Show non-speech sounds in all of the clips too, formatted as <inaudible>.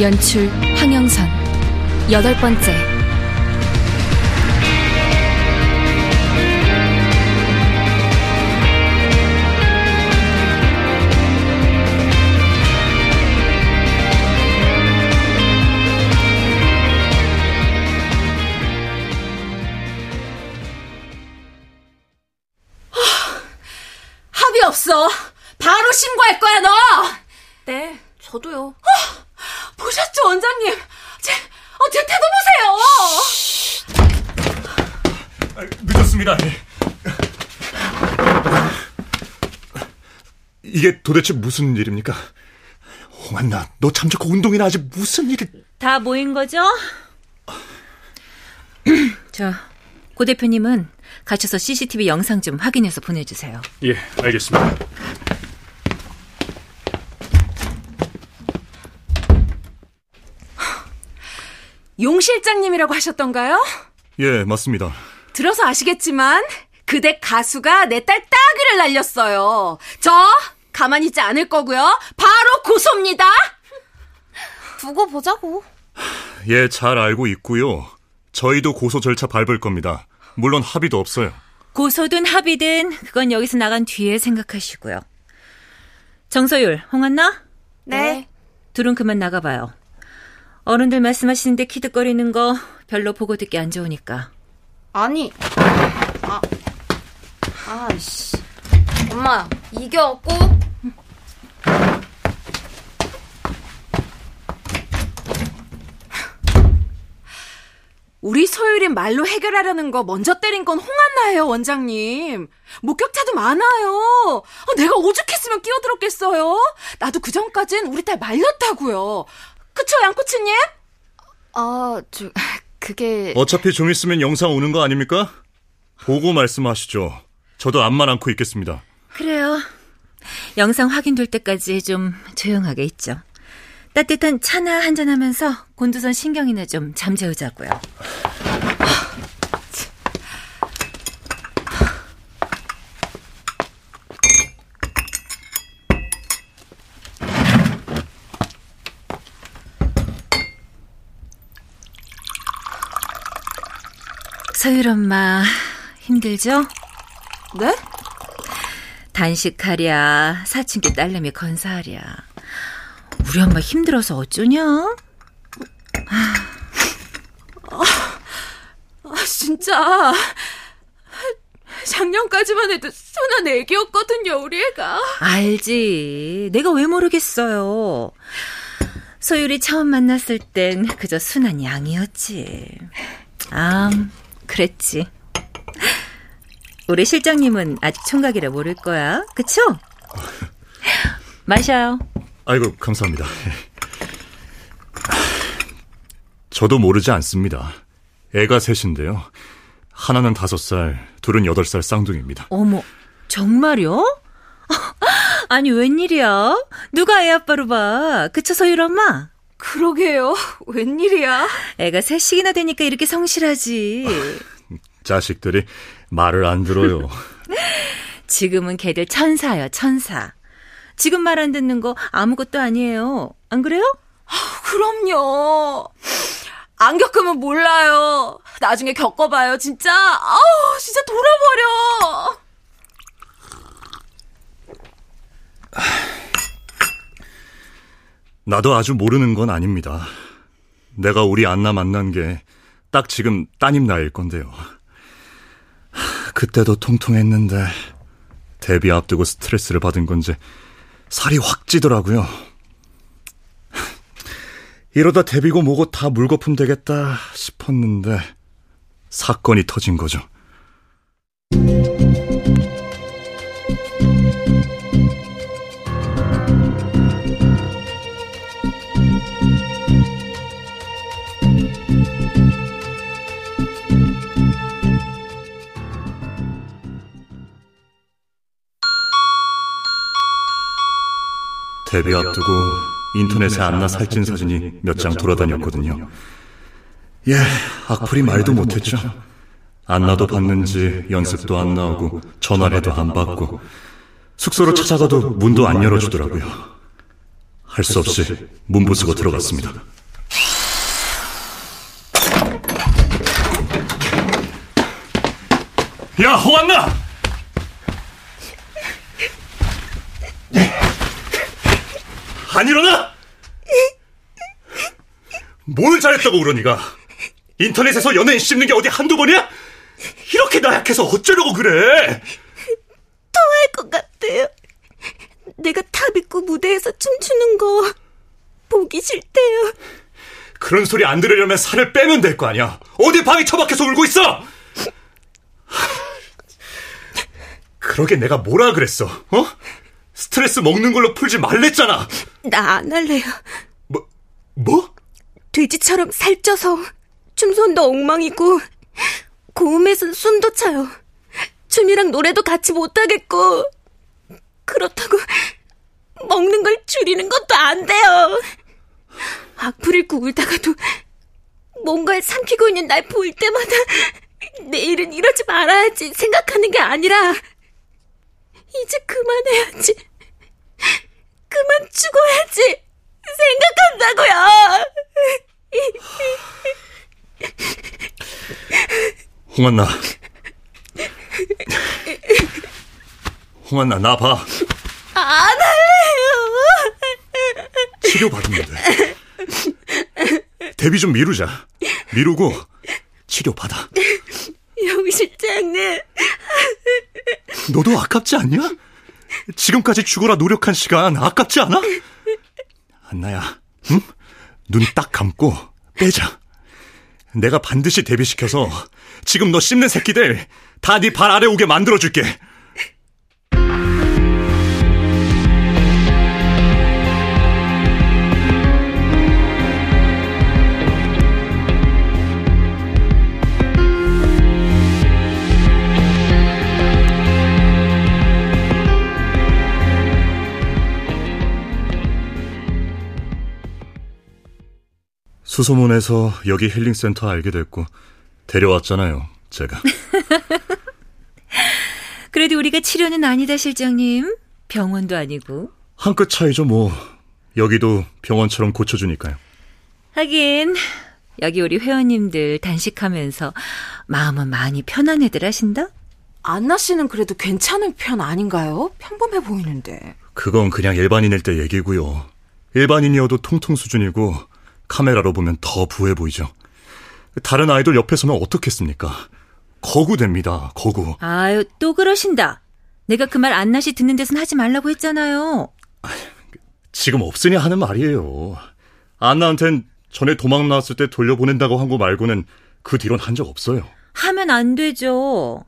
연출 황영선. 여덟 번째 늦었습니다. 이게 도대체 무슨 일입니까? 홍한나, 너 잠자코 운동이나 하지 무슨 일을... 다 모인 거죠? <clears throat> 자, 고 대표님은 가셔서 CCTV 영상 좀 확인해서 보내주세요. 예, 알겠습니다. 용 실장님이라고 하셨던가요? 예, 맞습니다. 들어서 아시겠지만, 그대 가수가 내 딸 따귀를 날렸어요. 저, 가만히 있지 않을 거고요. 바로 고소입니다! 두고 보자고. 예, 잘 알고 있고요. 저희도 고소 절차 밟을 겁니다. 물론 합의도 없어요. 고소든 합의든 그건 여기서 나간 뒤에 생각하시고요. 정서율, 홍한나? 네. 둘은 그만 나가봐요. 어른들 말씀하시는데 키득거리는 거 별로 보고 듣기 안 좋으니까. 아니, 아, 아이씨. 엄마, 이겨갖고. 우리 소율이 말로 해결하려는 거 먼저 때린 건 홍한나예요, 원장님. 목격자도 많아요. 아, 내가 오죽했으면 끼어들었겠어요? 나도 그 전까진 우리 딸 말렸다고요. 그쵸, 양코치님? 아, 저, 그게. 어차피 좀 있으면 영상 오는 거 아닙니까? 보고 말씀하시죠. 저도 앞만 안고 있겠습니다. 그래요. 영상 확인될 때까지 좀 조용하게 있죠. 따뜻한 차나 한잔하면서 곤두선 신경이나 좀 잠재우자고요. 서율 엄마 힘들죠? 네? 단식하랴 사춘기 딸내미 건사하랴 우리 엄마 힘들어서 어쩌냐? 아, 진짜. 작년까지만 해도 순한 애기였거든요, 우리 애가. 알지 내가 왜 모르겠어요 소율이 처음 만났을 땐 그저 순한 양이었지 아 그랬지 우리 실장님은 아직 총각이라 모를 거야 그쵸? 마셔요 아이고, 감사합니다. 저도 모르지 않습니다. 애가 셋인데요. 하나는 다섯 살, 둘은 여덟 살 쌍둥이입니다. 어머, 정말요? <laughs> 아니, 웬일이야? 누가 애 아빠로 봐? 그쵸, 소율 엄마? 그러게요. <laughs> 웬일이야. 애가 셋씩이나 되니까 이렇게 성실하지. <laughs> 자식들이 말을 안 들어요. <laughs> 지금은 걔들 천사요, 천사. 지금 말 안 듣는 거 아무것도 아니에요. 안 그래요? 그럼요. 안 겪으면 몰라요. 나중에 겪어봐요, 진짜. 아우, 진짜 돌아버려. 나도 아주 모르는 건 아닙니다. 내가 우리 안나 만난 게 딱 지금 따님 나이일 건데요. 하, 그때도 통통했는데 데뷔 앞두고 스트레스를 받은 건지 살이 확 찌더라고요. 이러다 데뷔고 뭐고 다 물거품 되겠다 싶었는데 사건이 터진 거죠. 데뷔 앞두고 인터넷에 안나 살찐 사진이 몇 장 돌아다녔거든요. 예, 악플이 말도 못했죠. 안나도 봤는지 연습도 안 나오고 전화를 해도 안 받고 숙소로 찾아가도 문도 안 열어주더라고요. 할 수 없이 문 부수고 들어갔습니다. 야, 홍한나! 안 일어나? 뭘 잘했다고 그러니까? 인터넷에서 연예인 씹는 게 어디 한두 번이야? 이렇게 나약해서 어쩌려고 그래? 토할 것 같아요. 내가 탑 입고 무대에서 춤추는 거 보기 싫대요. 그런 소리 안 들으려면 살을 빼면 될 거 아니야. 어디 방에 처박혀서 울고 있어? 그러게 내가 뭐라 그랬어? 어? 스트레스 먹는 걸로 풀지 말랬잖아. 나 안 할래요. 뭐, 뭐? 돼지처럼 살쪄서 춤손도 엉망이고 고음에선 숨도 차요. 춤이랑 노래도 같이 못하겠고 그렇다고 먹는 걸 줄이는 것도 안 돼요. 악플 읽고 울다가도 뭔가를 삼키고 있는 날 보일 때마다 내일은 이러지 말아야지 생각하는 게 아니라 이제 그만해야지. 그만 죽어야지. 생각한다고요. 홍한나. 홍한나, 나 봐. 안 할래요. 치료 받으면 돼. 데뷔 좀 미루자. 미루고 치료 받아. 영 실장님. 너도 아깝지 않냐? 지금까지 죽어라 노력한 시간 아깝지 않아? 안나야, 응? 눈 딱 감고 빼자. 내가 반드시 데뷔시켜서 지금 너 씹는 새끼들 다 네 발 아래 오게 만들어줄게. 수소문에서 여기 힐링센터 알게 됐고 데려왔잖아요, 제가. <laughs> 그래도 우리가 치료는 아니다, 실장님. 병원도 아니고. 한 끗 차이죠, 뭐. 여기도 병원처럼 고쳐주니까요. 하긴 여기 우리 회원님들 단식하면서 마음은 많이 편안해들 하신다? 안나 씨는 그래도 괜찮은 편 아닌가요? 평범해 보이는데. 그건 그냥 일반인일 때 얘기고요. 일반인이어도 통통 수준이고 카메라로 보면 더 부해 보이죠. 다른 아이돌 옆에 서면 어떻겠습니까? 거구됩니다, 거구. 아유, 또 그러신다. 내가 그 말 안나시 듣는 데선 하지 말라고 했잖아요. 지금 없으니 하는 말이에요. 안나한텐 전에 도망 나왔을 때 돌려보낸다고 한 거 말고는 그 뒤론 한 적 없어요. 하면 안 되죠.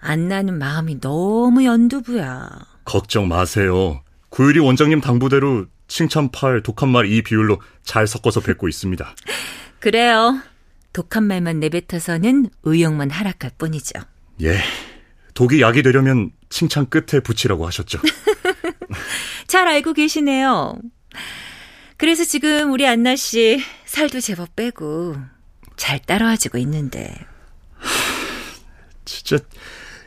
안나는 마음이 너무 연두부야. 걱정 마세요. 구유리 원장님 당부대로 칭찬팔, 독한 말이 비율로 잘 섞어서 뱉고 있습니다. 그래요. 독한 말만 내뱉어서는 의욕만 하락할 뿐이죠. 예. 독이 약이 되려면 칭찬 끝에 붙이라고 하셨죠. <laughs> 잘 알고 계시네요. 그래서 지금 우리 안나 씨 살도 제법 빼고 잘 따라와주고 있는데. 진짜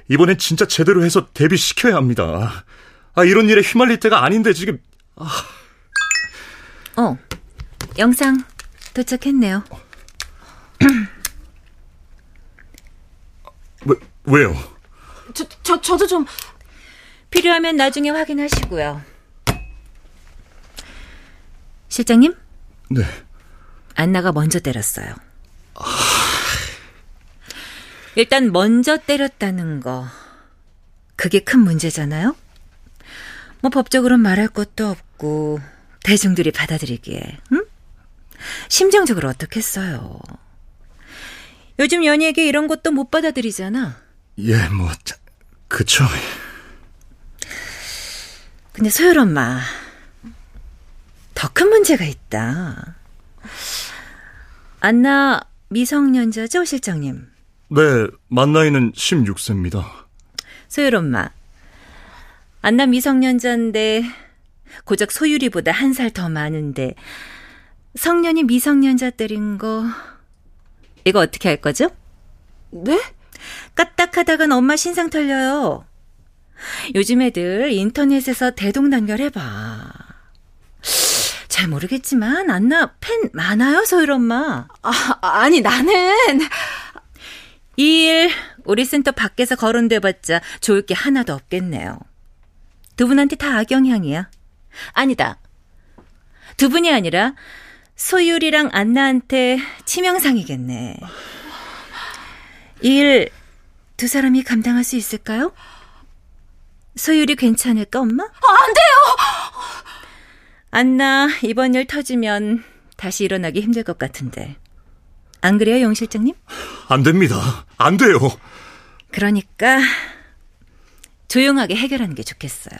이번엔 진짜 제대로 해서 데뷔시켜야 합니다. 아 이런 일에 휘말릴 때가 아닌데 지금 아. 어. 영상 도착했네요. <clears throat> 왜, 왜요? 저, 저, 저도 좀. 필요하면 나중에 확인하시고요. 실장님? 네. 안나가 먼저 때렸어요. 일단 먼저 때렸다는 거. 그게 큰 문제잖아요? 뭐 법적으로 말할 것도 없고 대중들이 받아들이기에 응? 심정적으로 어떻겠어요. 요즘 연예계 이런 것도 못 받아들이잖아. 예, 뭐 그쵸. 근데 소율 엄마 더 큰 문제가 있다. 안나 미성년자죠, 실장님? 네, 만 나이는 16세입니다. 소율 엄마. 안나 미성년자인데 고작 소유리보다 한 살 더 많은데 성년이 미성년자들인 거 이거 어떻게 할 거죠? 네? 까딱하다간 엄마 신상 털려요. 요즘 애들 인터넷에서 대동단결 해봐. 잘 모르겠지만 안나 팬 많아요 소율 엄마. 아, 아니 나는 이 일 우리 센터 밖에서 거론돼봤자 좋을 게 하나도 없겠네요. 두 분한테 다 악영향이야. 아니다. 두 분이 아니라 소율이랑 안나한테 치명상이겠네. 이 일 두 사람이 감당할 수 있을까요? 소율이 괜찮을까, 엄마? 안 돼요. 안나 이번 일 터지면 다시 일어나기 힘들 것 같은데. 안 그래요, 영 실장님? 안 됩니다. 안 돼요. 그러니까 조용하게 해결하는 게 좋겠어요.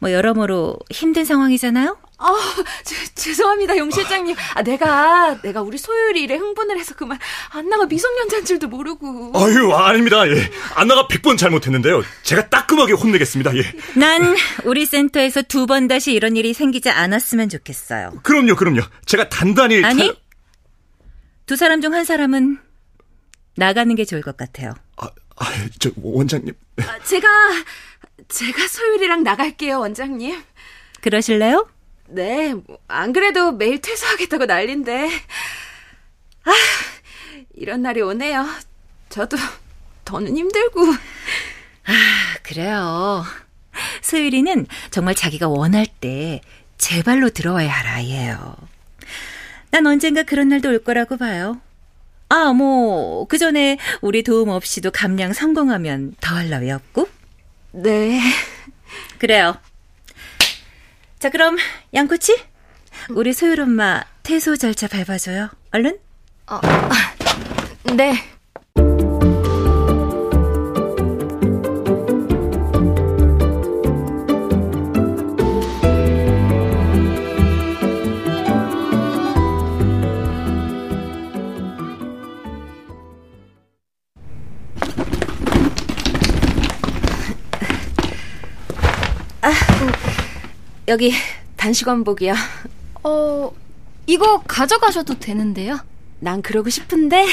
뭐 여러모로 힘든 상황이잖아요. 아, 제, 죄송합니다, 용 실장님. 아, 내가 내가 우리 소율이 일에 흥분을 해서 그만 안나가 미성년자인 줄도 모르고. 아유, 아닙니다. 예. 안나가 100번 잘못했는데요. 제가 따끔하게 혼내겠습니다. 예. 난 우리 센터에서 두 번 다시 이런 일이 생기지 않았으면 좋겠어요. 그럼요, 그럼요. 제가 단단히 아니, 타- 두 사람 중 한 사람은 나가는 게 좋을 것 같아요. 아, 아, 저 원장님. 아, 제가 제가 소율이랑 나갈게요, 원장님. 그러실래요? 네, 뭐 안 그래도 매일 퇴소하겠다고 난린데. 아, 이런 날이 오네요. 저도 더는 힘들고. 그래요. 소율이는 정말 자기가 원할 때 제 발로 들어와야 할 아이예요. 난 언젠가 그런 날도 올 거라고 봐요. 아, 뭐, 그 전에 우리 도움 없이도 감량 성공하면 더할 나위 없고? 네. 그래요. 자, 그럼, 양코치? 우리 소율 엄마 퇴소 절차 밟아줘요. 얼른? 네. 여기 단식 원복이요. 어, 이거 가져가셔도 되는데요? 난 그러고 싶은데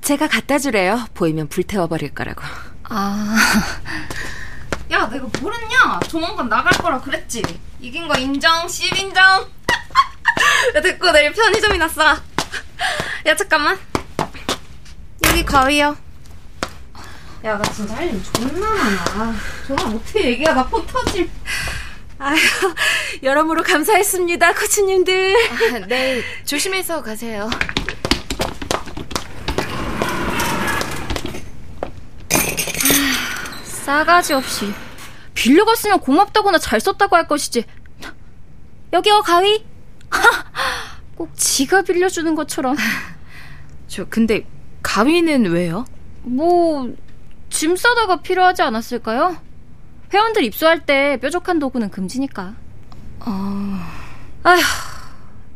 제가 갖다 주래요. 보이면 불태워버릴 거라고. 아. <laughs> 야, 내가 모르냐? 조만간 나갈 거라 그랬지. 이긴 거 인정, 씹 인정. <laughs> 야, 됐고, 내일 편의점이나 싸. 야, 잠깐만. 여기 가위야. 야, 나 진짜 할 일 존나 많아. 정말 어떻게 얘기하다 포 터질. 아휴, 여러모로 감사했습니다, 코치님들. 네, 조심해서 가세요. 아, 싸가지 없이 빌려갔으면 고맙다거나 잘 썼다고 할 것이지. 여기요 가위. <laughs> 꼭 지가 빌려주는 것처럼. 저 근데 가위는 왜요? 뭐 짐 싸다가 필요하지 않았을까요? 회원들 입소할 때 뾰족한 도구는 금지니까. 아휴,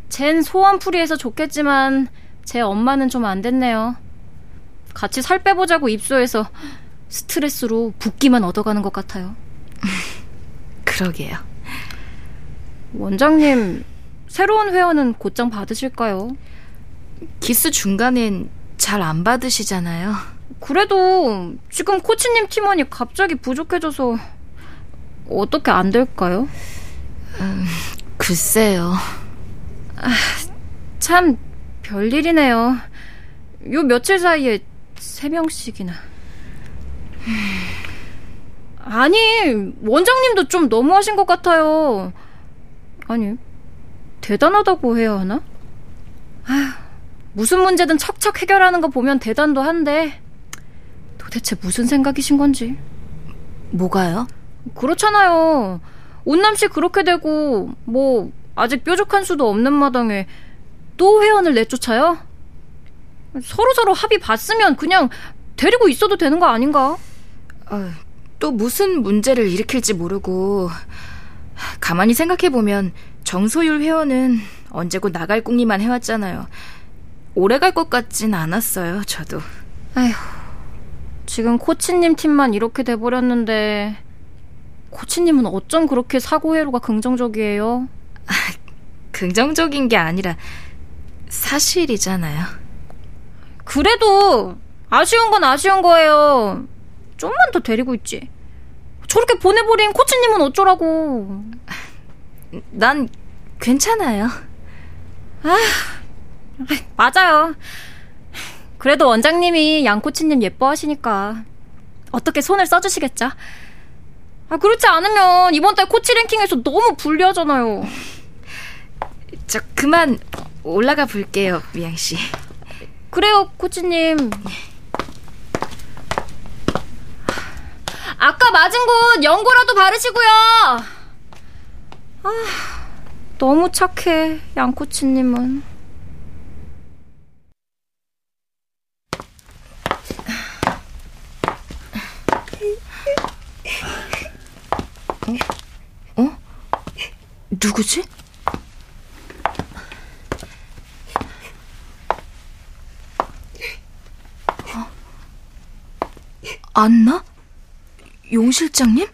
쟨 소원풀이해서 좋겠지만 제 엄마는 좀 안 됐네요. 같이 살 빼보자고 입소해서 스트레스로 붓기만 얻어가는 것 같아요. <laughs> 그러게요. 원장님, 새로운 회원은 곧장 받으실까요? 기스 중간엔 잘 안 받으시잖아요. 그래도 지금 코치님 팀원이 갑자기 부족해져서 어떻게 안 될까요? 글쎄요. 참 별일이네요. 요 며칠 사이에 세 명씩이나. 아니 원장님도 좀 너무하신 것 같아요. 아니 대단하다고 해야 하나? 아휴, 무슨 문제든 척척 해결하는 거 보면 대단도 한데 도대체 무슨 생각이신 건지. 뭐가요? 그렇잖아요. 온남씨 그렇게 되고 뭐 아직 뾰족한 수도 없는 마당에 또 회원을 내쫓아요? 서로 서로 합의 봤으면 그냥 데리고 있어도 되는 거 아닌가? 어, 또 무슨 문제를 일으킬지 모르고 가만히 생각해보면 정소율 회원은 언제고 나갈 궁리만 해왔잖아요. 오래 갈 것 같진 않았어요, 저도. 지금 코치님 팀만 이렇게 돼버렸는데 코치님은 어쩜 그렇게 사고 회로가 긍정적이에요? 긍정적인 게 아니라 사실이잖아요. 그래도 아쉬운 건 아쉬운 거예요. 좀만 더 데리고 있지. 저렇게 보내버린 코치님은 어쩌라고. 난 괜찮아요. 아, 맞아요. 그래도 원장님이 양 코치님 예뻐하시니까 어떻게 손을 써주시겠죠? 아, 그렇지 않으면 이번 달 코치 랭킹에서 너무 불리하잖아요. 저 그만 올라가 볼게요, 미양 씨. 그래요, 코치님. 아까 맞은 곳 연고라도 바르시고요. 아, 너무 착해, 양 코치님은. 누구지? 안나? 용 실장님?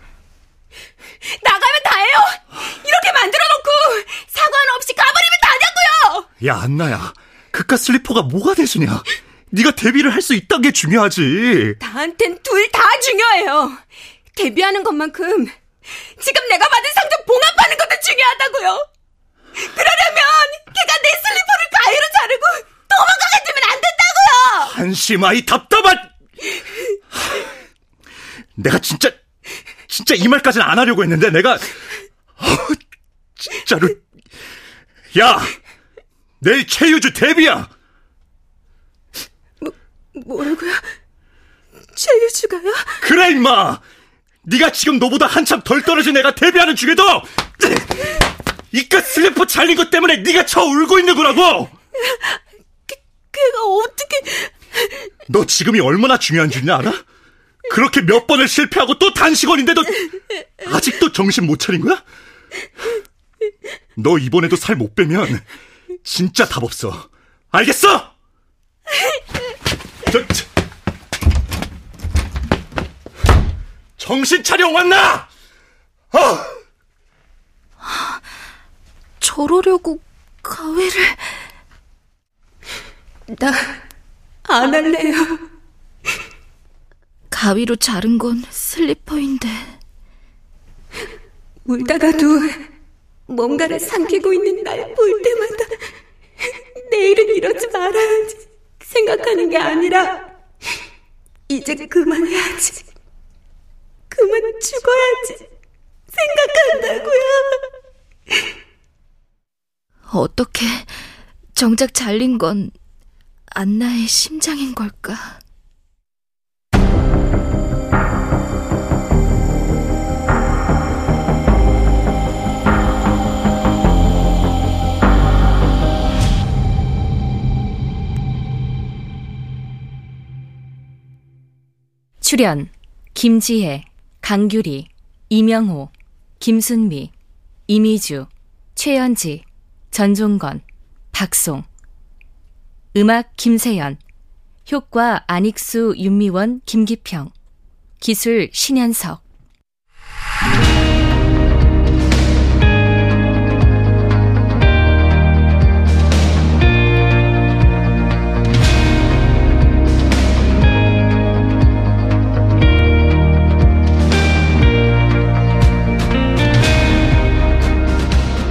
나가면 다예요! 이렇게 만들어 놓고 사과는 없이 가버리면 다냐고요! 야, 안나야. 그깟 슬리퍼가 뭐가 대수냐? 네가 데뷔를 할 수 있다는 게 중요하지. 나한텐 둘 다 중요해요. 데뷔하는 것만큼 지금 내가 받은 상금 봉합하는 것도 중요하다고요. 그러려면 걔가 내 슬리퍼를 가위로 자르고 도망가게 두면 안 된다고요! 한심하이 답답한! 내가 진짜, 진짜 이 말까지는 안 하려고 했는데 내가, 어, 진짜로. 야! 내일 최유주 데뷔야! 뭐, 뭐라고요? 최유주가요? 그래, 임마! 네가 지금 너보다 한참 덜 떨어진 애가 데뷔하는 중에도 이깟 슬리퍼 잘린 것 때문에 네가 쳐 울고 있는 거라고! 걔, 걔가 어떻게... 너 지금이 얼마나 중요한 줄이 알아? 그렇게 몇 번을 실패하고 또 단식원인데도 아직도 정신 못 차린 거야? 너 이번에도 살 못 빼면 진짜 답 없어. 알겠어? 저, 저, 정신 차려 왔나? 어! 저러려고 가위를... 나 안 할래요. 가위로 자른 건 슬리퍼인데. 울다가도 뭔가를 삼키고 있는 날 볼 때마다 내일은 이러지 말아야지 생각하는 게 아니라 이제 그만해야지. 그만 죽어야지 생각한다고요. 어떻게 정작 잘린 건 안나의 심장인 걸까? 출연 김지혜, 강규리, 이명호, 김순미, 이미주, 최연지, 전종건, 박송. 음악 김세연. 효과 안익수, 윤미원, 김기평. 기술 신현석